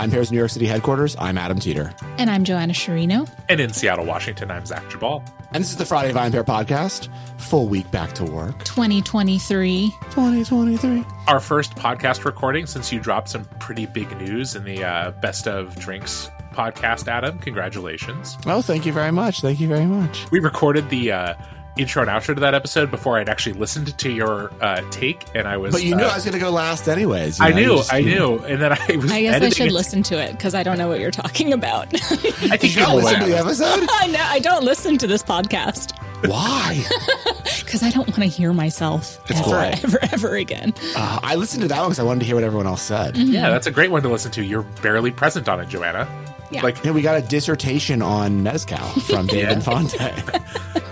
From VinePair's New York City headquarters, I'm Adam Teeter. And I'm Joanna Sciarrino. And in Seattle, Washington, I'm Zach Geballe. And this is the Friday Vine Pair podcast. Full week back to work. 2023. 2023. Our first podcast recording since you dropped some pretty big news in the uh, Best of Drinks podcast, Adam. Congratulations. Oh, thank you very much. Thank you very much. We recorded the uh, intro and outro to that episode before I'd actually listened to your uh, take, and I was. But you knew uh, I was going to go last, anyways. I know, knew, just- I you- knew, and then I was. I guess I should it. listen to it because I don't know what you're talking about. I think Did you not listen to the episode? I know I don't listen to this podcast Why? because I don't want to hear myself It's ever, great. ever, ever again. Uh, I listened to that one because I wanted to hear what everyone else said. Yeah, that's a great one to listen to. You're barely present on it, Joanna. Yeah. Like Yeah, we got a dissertation on Mezcal from Dave Infante.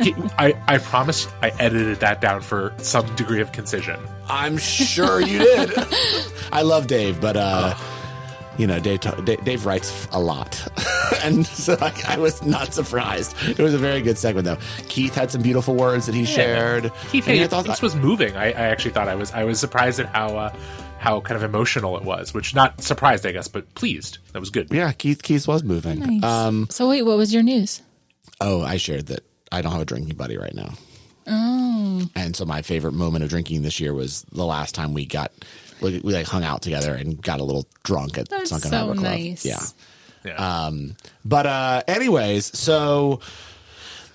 He- I, I promise I edited that down for some degree of concision. I'm sure you did. I love Dave, but uh, you know, Dave, Dave Dave writes a lot, and so like, I was not surprised. It was a very good segment, though. Keith had some beautiful words that he shared. Keith, And hey, I thought this was moving. I, I actually thought I was I was surprised at how uh, how kind of emotional it was. Which not surprised, I guess, but pleased. That was good. yeah, Keith Keith was moving. Nice. Um, so wait, what was your news? oh, I shared that I don't have a drinking buddy right now. Oh, And so my favorite moment of drinking this year was the last time we got we, we like hung out together and got a little drunk at that's Sunken so Harbor Club. nice. Yeah. Yeah. Um, but uh, anyways, so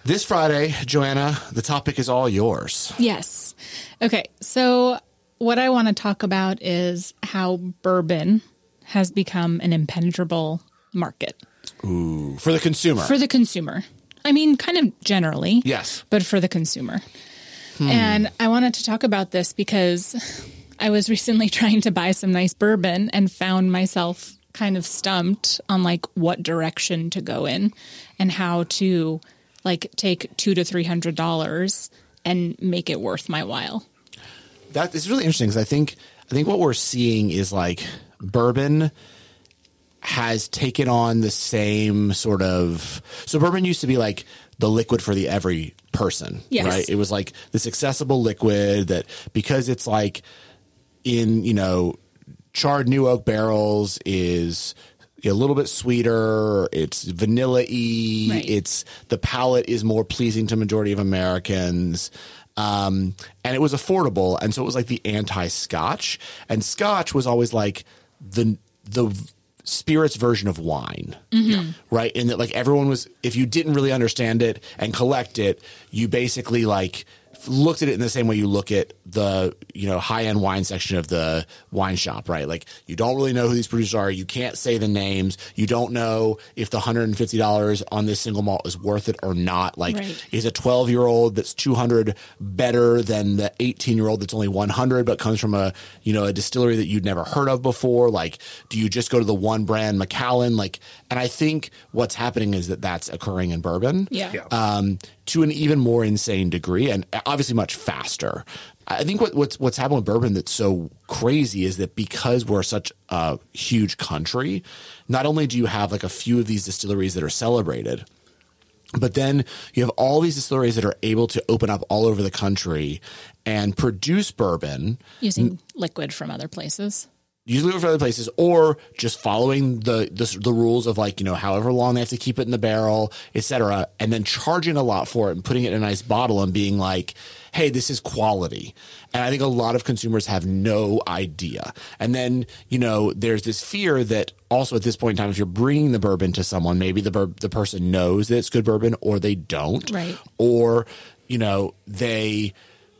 this Friday, Joanna, the topic is all yours. Yes. Okay. So, what I want to talk about is how bourbon has become an impenetrable market Ooh, for the consumer. for the consumer. I mean, kind of generally. yes. but for the consumer. Hmm. And I wanted to talk about this because I was recently trying to buy some nice bourbon and found myself kind of stumped on like what direction to go in and how to like take two to three hundred dollars and make it worth my while. That is really interesting because I think I think what we're seeing is like bourbon has taken on the same sort of so bourbon used to be like the liquid for the every person Yes. right it was like this accessible liquid that because it's like in you know charred new oak barrels is a little bit sweeter it's vanilla y Right. it's the palate is more pleasing to majority of americans um, and it was affordable and so it was like the anti-scotch and scotch was always like the the spirits version of wine mm-hmm. right? In that like everyone was if you didn't really understand it and collect it you basically like looked at it in the same way you look at the you know high end wine section of the wine shop, right? Like you don't really know who these producers are. You can't say the names. You don't know if the hundred and fifty dollars on this single malt is worth it or not. Like Right. is a twelve year old that's two hundred better than the eighteen year old that's only one hundred but comes from a you know a distillery that you'd never heard of before? Like do you just go to the one brand Macallan? Like, and I think what's happening is that that's occurring in bourbon Yeah. Yeah. um, to an even more insane degree, and uh, obviously much faster. I think what, what's what's happened with bourbon that's so crazy is that because we're such a huge country, not only do you have like a few of these distilleries that are celebrated, but then you have all these distilleries that are able to open up all over the country and produce bourbon Using liquid from other places. Usually from other places, or just following the, the the rules of like you know however long they have to keep it in the barrel, etc., and then charging a lot for it and putting it in a nice bottle and being like, "Hey, this is quality." And I think a lot of consumers have no idea. And then you know there's this fear that also at this point in time, if you're bringing the bourbon to someone, maybe the bur- the person knows that it's good bourbon, or they don't, Right. or you know they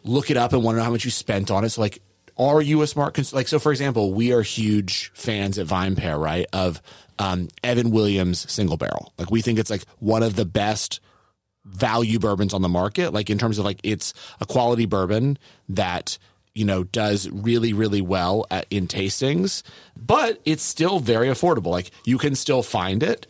look it up and want to know how much you spent on it. So like, are you a smart cons- like? So for example, we are huge fans at VinePair, right? Of um, Evan Williams single barrel. Like we think it's like one of the best value bourbons on the market. Like in terms of like it's a quality bourbon that you know does really really well at, in tastings, but it's still very affordable. Like you can still find it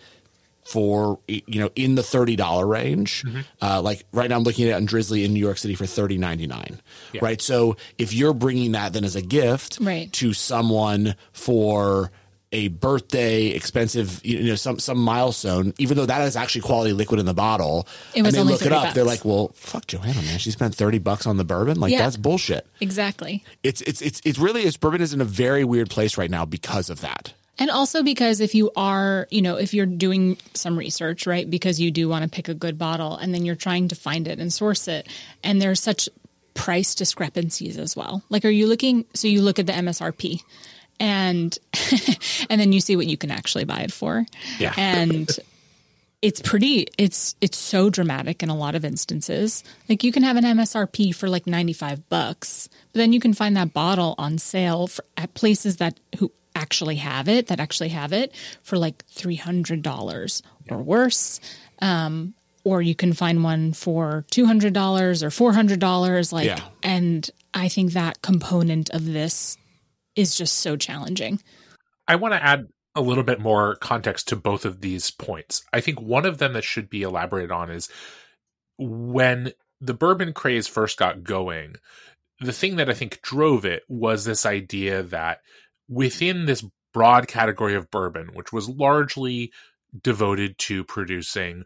for you know in the thirty dollar range. Uh, like right now, I'm looking at it on Drizzly in New York City for thirty ninety nine. Right, so if you're bringing that then as a gift Right. to someone for a birthday, expensive, you know, some some milestone, even though that is actually quality liquid in the bottle, It was and they only look it 30 up, they're like, "Well, fuck Joanna, man, she spent thirty bucks on the bourbon. Like Yeah. that's bullshit." Exactly. It's it's it's it really is. Bourbon is in a very weird place right now because of that. And also because if you are, you know, if you're doing some research, right, because you do want to pick a good bottle and then you're trying to find it and source it, and there's such price discrepancies as well. Like, are you looking, so you look at the MSRP and, and then you see what you can actually buy it for. Yeah. And, it's pretty it's it's so dramatic in a lot of instances like you can have an msrp for like 95 bucks but then you can find that bottle on sale for, at places that who actually have it that actually have it for like $300 or worse um, or you can find one for $200 or $400 like Yeah. and i think that component of this is just so challenging I want to add a little bit more context to both of these points. I think one of them that should be elaborated on is when the bourbon craze first got going, the thing that I think drove it was this idea that within this broad category of bourbon, which was largely devoted to producing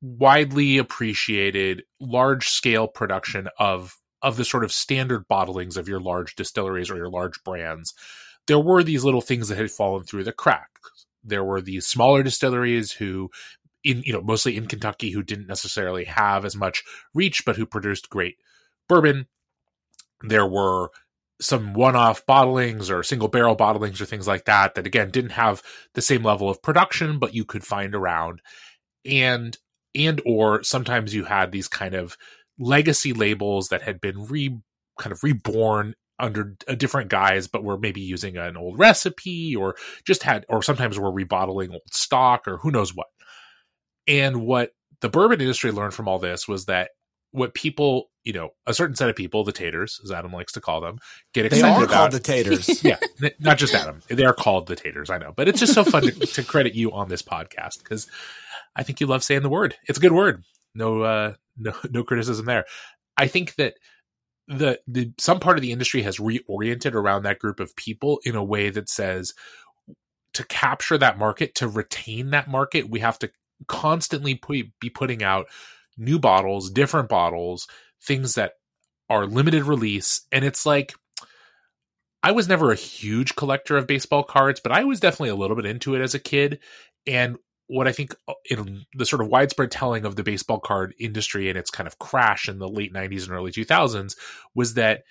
widely appreciated large scale production of of the sort of standard bottlings of your large distilleries or your large brands there were these little things that had fallen through the cracks. There were these smaller distilleries who in you know mostly in Kentucky who didn't necessarily have as much reach but who produced great bourbon. There were some one-off bottlings or single barrel bottlings or things like that that again didn't have the same level of production but you could find around. And and or sometimes you had these kind of legacy labels that had been re kind of reborn under a different guise but were maybe using an old recipe or just had or sometimes were rebottling old stock or who knows what. And what the bourbon industry learned from all this was that what people, you know, a certain set of people, the taters, as Adam likes to call them, get They excited are about. called the taters. yeah, not just Adam. They are called the taters, I know. But it's just so fun to, to credit you on this podcast because I think you love saying the word. It's a good word. No, uh, no, no criticism there. I think that the the some part of the industry has reoriented around that group of people in a way that says to capture that market, to retain that market, we have to constantly put, be putting out new bottles, different bottles, things that are limited release. And it's like, I was never a huge collector of baseball cards, but I was definitely a little bit into it as a kid. And what I think uh, in the sort of widespread telling of the baseball card industry and its kind of crash in the late 90s and early 2000s was that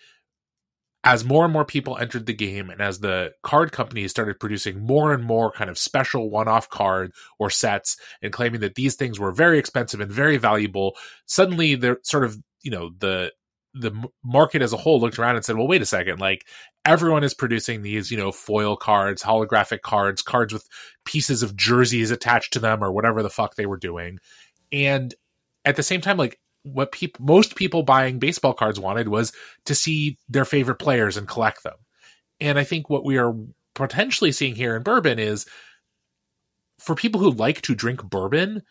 as more and more people entered the game and as the card companies started producing more and more kind of special one-off card or sets and claiming that these things were very expensive and very valuable suddenly they're sort of you know the the market as a whole looked around and said well wait a second like everyone is producing these you know foil cards holographic cards cards with pieces of jerseys attached to them or whatever the fuck they were doing. And at the same time like what people most people buying baseball cards wanted was to see their favorite players and collect them. And I think what we are potentially seeing here in bourbon is for people who like to drink bourbon,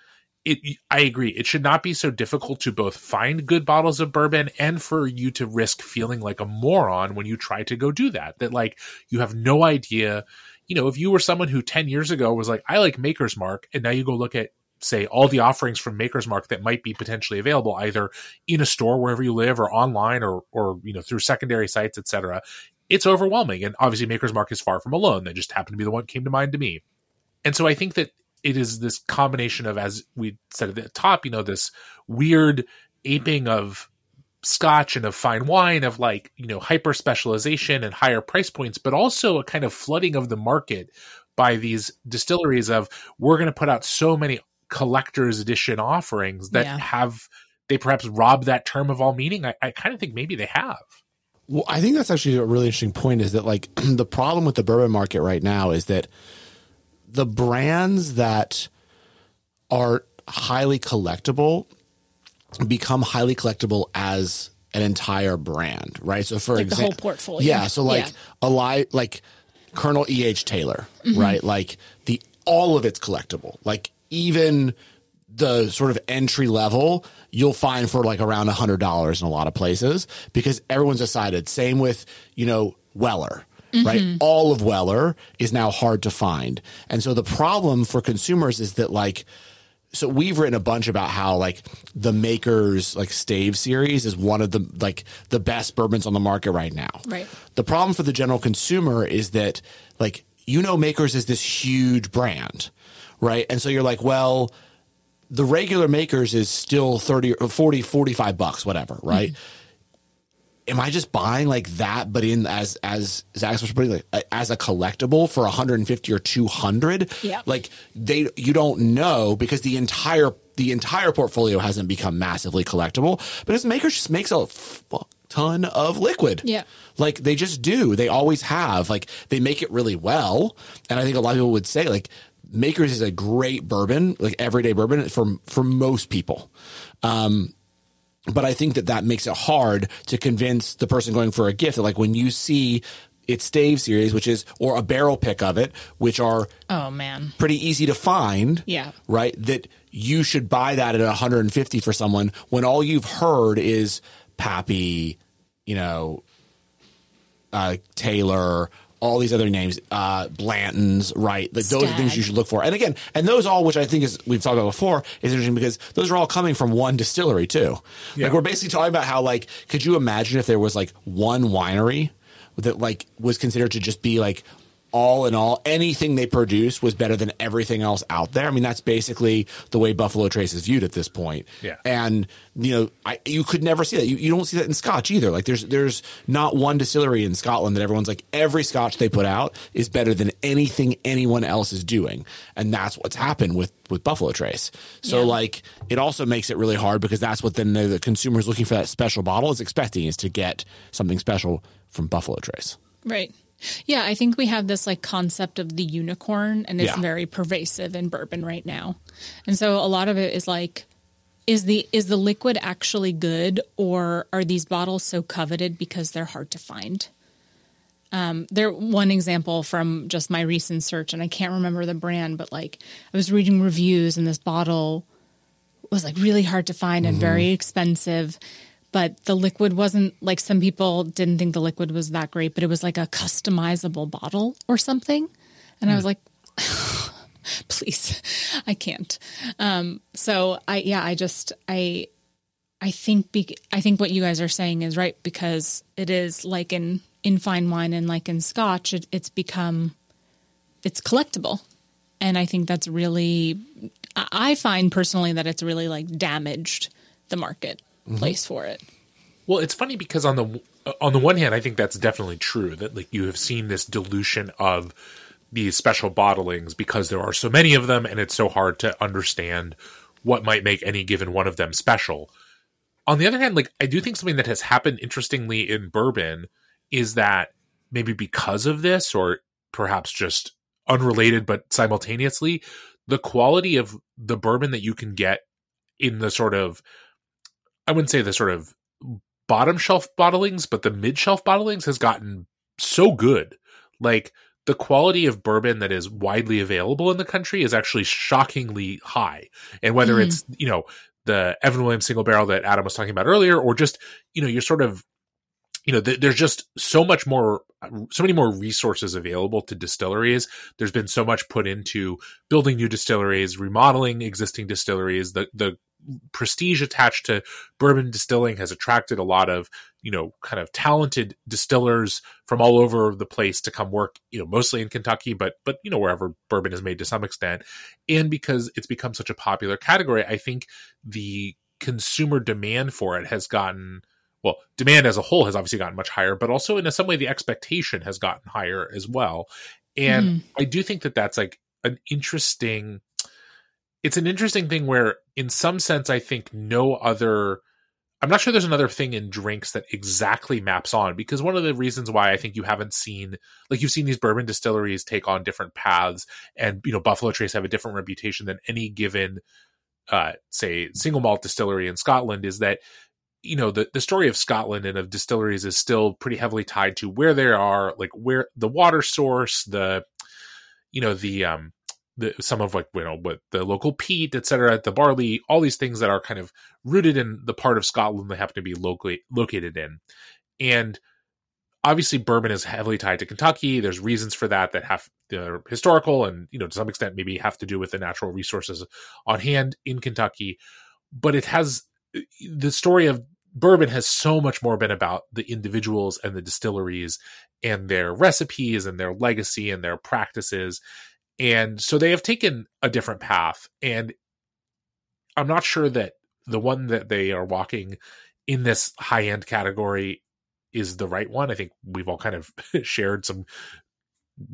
it I agree, it should not be so difficult to both find good bottles of bourbon and for you to risk feeling like a moron when you try to go do that. That like you have no idea, you know, if you were someone who 10 years ago was like I like Maker's Mark and now you go look at say all the offerings from Maker's Mark that might be potentially available either in a store wherever you live or online or or you know through secondary sites etc it's overwhelming. And obviously Maker's Mark is far from alone. That just happened to be the one that came to mind to me. And so I think that it is this combination of as we said at the top you know this weird aping of scotch and of fine wine of like you know hyper specialization and higher price points but also a kind of flooding of the market by these distilleries of we're going to put out so many collector's edition offerings that Yeah. have they perhaps robbed that term of all meaning i, I kind of think maybe they have Well, I think that's actually a really interesting point is that like the problem with the bourbon market right now is that the brands that are highly collectible become highly collectible as an entire brand, right? So for Like the example, whole portfolio. Yeah, so like Yeah. a li- like Colonel E. H. Taylor, Mm-hmm. right? Like the all of it's collectible. Like even the sort of entry level you'll find for like around a hundred dollars in a lot of places because everyone's decided. Same with you know Weller. Right, mm-hmm. all of Weller is now hard to find, and so the problem for consumers is that like so we've written a bunch about how like the makers like stave series is one of the like the best bourbons on the market right now Right. the problem for the general consumer is that like you know Makers is this huge brand, right? And so you're like, well, the regular Makers is still 30 or 40, 45 bucks, whatever, right? Mm-hmm am I just buying like that, but in as as Zach was putting like as a collectible for 150 or 200? Yeah. Like they you don't know because the entire the entire portfolio hasn't become massively collectible, but his maker just makes a fuck ton of liquid. Yeah. Like they just do. They always have. Like they make it really well. And I think a lot of people would say like Makers is a great bourbon, like everyday bourbon for for most people. Um, but I think that that makes it hard to convince the person going for a gift that like when you see its stave series, which is or a barrel pick of it, which are oh man pretty easy to find. Yeah, right. That you should buy that at 150 for someone when all you've heard is Pappy, you know, uh, Taylor, all these other names, uh, Blanton's, right? Like those are things you should look for. And again, and those all, which I think is we've talked about before, is interesting because those are all coming from one distillery too. Yeah. Like we're basically talking about how like, could you imagine if there was like one winery that like was considered to just be like all in all, anything they produced was better than everything else out there. I mean, that's basically the way Buffalo Trace is viewed at this point. Yeah. And, you know, I, you could never see that. You, you don't see that in Scotch either. Like there's, there's not one distillery in Scotland that everyone's like, every Scotch they put out is better than anything anyone else is doing. And that's what's happened with, with Buffalo Trace. So yeah. like, it also makes it really hard because that's what then the, the consumer's looking for that special bottle is expecting is to get something special from Buffalo Trace. Right. Yeah, I think we have this like concept of the unicorn and it's yeah. very pervasive in bourbon right now. And so a lot of it is like is the is the liquid actually good or are these bottles so coveted because they're hard to find? Um, there one example from just my recent search and I can't remember the brand but like I was reading reviews and this bottle was like really hard to find and mm-hmm. very expensive but the liquid wasn't like some people didn't think the liquid was that great, but it was like a customizable bottle or something. And mm. I was hmm. like, please, I can't. Um, so I, yeah, I just, I, I think, be, I think what you guys are saying is right because it is like in, in fine wine and like in scotch, it, it's become, it's collectible. And I think that's really, I find personally that it's really like damaged the market mm-hmm. place for it. Well, it's funny because on the on the one hand, I think that's definitely true that like you have seen this dilution of these special bottlings because there are so many of them and it's so hard to understand what might make any given one of them special. On the other hand, like I do think something that has happened interestingly in bourbon is that maybe because of this or perhaps just unrelated but simultaneously, the quality of the bourbon that you can get in the sort of I wouldn't say the sort of bottom shelf bottlings, but the mid shelf bottlings has gotten so good. Like the quality of bourbon that is widely available in the country is actually shockingly high. And whether mm. it's, you know, the Evan Williams single barrel that Adam was talking about earlier, or just, you know, you're sort of, you know, th- there's just so much more, so many more resources available to distilleries. There's been so much put into building new distilleries, remodeling existing distilleries. The the prestige attached to bourbon distilling has attracted a lot of you know kind of talented distillers from all over the place to come work you know mostly in Kentucky but but you know wherever bourbon is made to some extent and because it's become such a popular category I think the consumer demand for it has gotten well demand as a whole has obviously gotten much higher but also in some way the expectation has gotten higher as well and mm. I do think that that's like an interesting it's an interesting thing where in some sense i think no other i'm not sure there's another thing in drinks that exactly maps on because one of the reasons why i think you haven't seen like you've seen these bourbon distilleries take on different paths and you know buffalo trace have a different reputation than any given uh say single malt distillery in scotland is that you know the, the story of scotland and of distilleries is still pretty heavily tied to where they are like where the water source the you know the um the, some of like you know what the local peat, etc., the barley, all these things that are kind of rooted in the part of Scotland they happen to be locally located in, and obviously bourbon is heavily tied to Kentucky. There's reasons for that that have the historical and you know to some extent maybe have to do with the natural resources on hand in Kentucky, but it has the story of bourbon has so much more been about the individuals and the distilleries and their recipes and their legacy and their practices. And so they have taken a different path. And I'm not sure that the one that they are walking in this high end category is the right one. I think we've all kind of shared some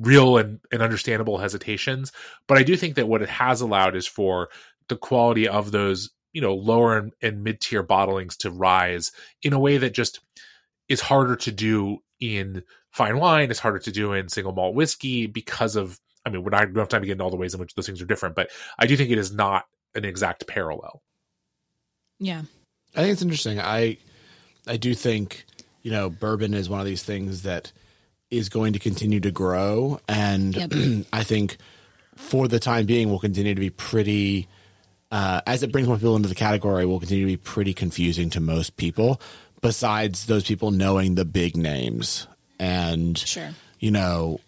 real and, and understandable hesitations. But I do think that what it has allowed is for the quality of those, you know, lower and, and mid tier bottlings to rise in a way that just is harder to do in fine wine. It's harder to do in single malt whiskey because of, I mean, we're not, we don't have time to get into all the ways in which those things are different, but I do think it is not an exact parallel. Yeah. I think it's interesting. I I do think you know bourbon is one of these things that is going to continue to grow, and Yep. I think for the time being will continue to be pretty. Uh, as it brings more people into the category, will continue to be pretty confusing to most people. Besides those people knowing the big names, and Sure. you know,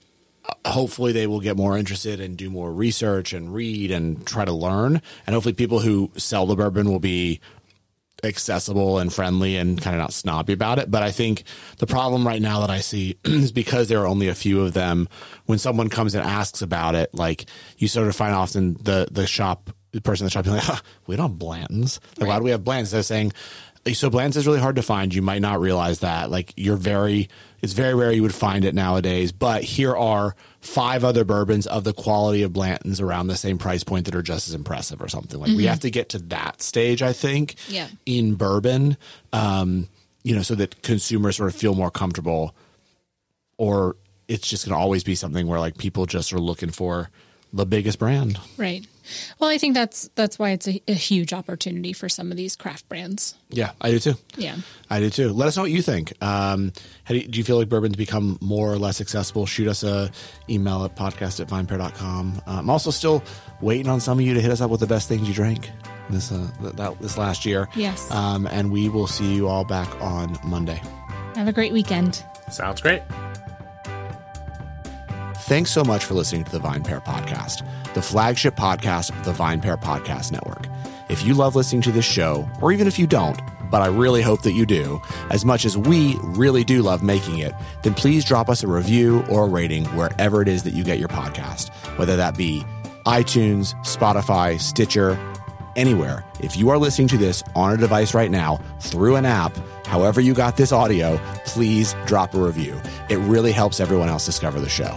hopefully they will get more interested and do more research and read and try to learn. And hopefully people who sell the bourbon will be accessible and friendly and kind of not snobby about it. But I think the problem right now that I see is because there are only a few of them. When someone comes and asks about it, like you sort of find often the the shop the person in the shop being like, "Huh, we don't have Blantons. Like, why do we have Blantons? They're saying. So Blanton's is really hard to find. You might not realize that. Like you're very, it's very rare you would find it nowadays. But here are five other bourbons of the quality of Blanton's around the same price point that are just as impressive or something. Like we have to get to that stage, I think, Yeah. in bourbon, um, you know, so that consumers sort of feel more comfortable or it's just going to always be something where like people just are looking for the biggest brand. Right. Well, I think that's that's why it's a, a huge opportunity for some of these craft brands. Yeah, I do too. Yeah. I do too. Let us know what you think. Um, how do, you, do you feel like bourbon's become more or less accessible? Shoot us a email at podcast at vinepair.com. Uh, I'm also still waiting on some of you to hit us up with the best things you drank this uh, that, this last year. Yes. Um, and we will see you all back on Monday. Have a great weekend. Sounds great. Thanks so much for listening to the Vine Pair Podcast, the flagship podcast of the Vine Pair Podcast Network. If you love listening to this show, or even if you don't, but I really hope that you do, as much as we really do love making it, then please drop us a review or a rating wherever it is that you get your podcast, whether that be iTunes, Spotify, Stitcher, anywhere. If you are listening to this on a device right now through an app, however you got this audio, please drop a review. It really helps everyone else discover the show.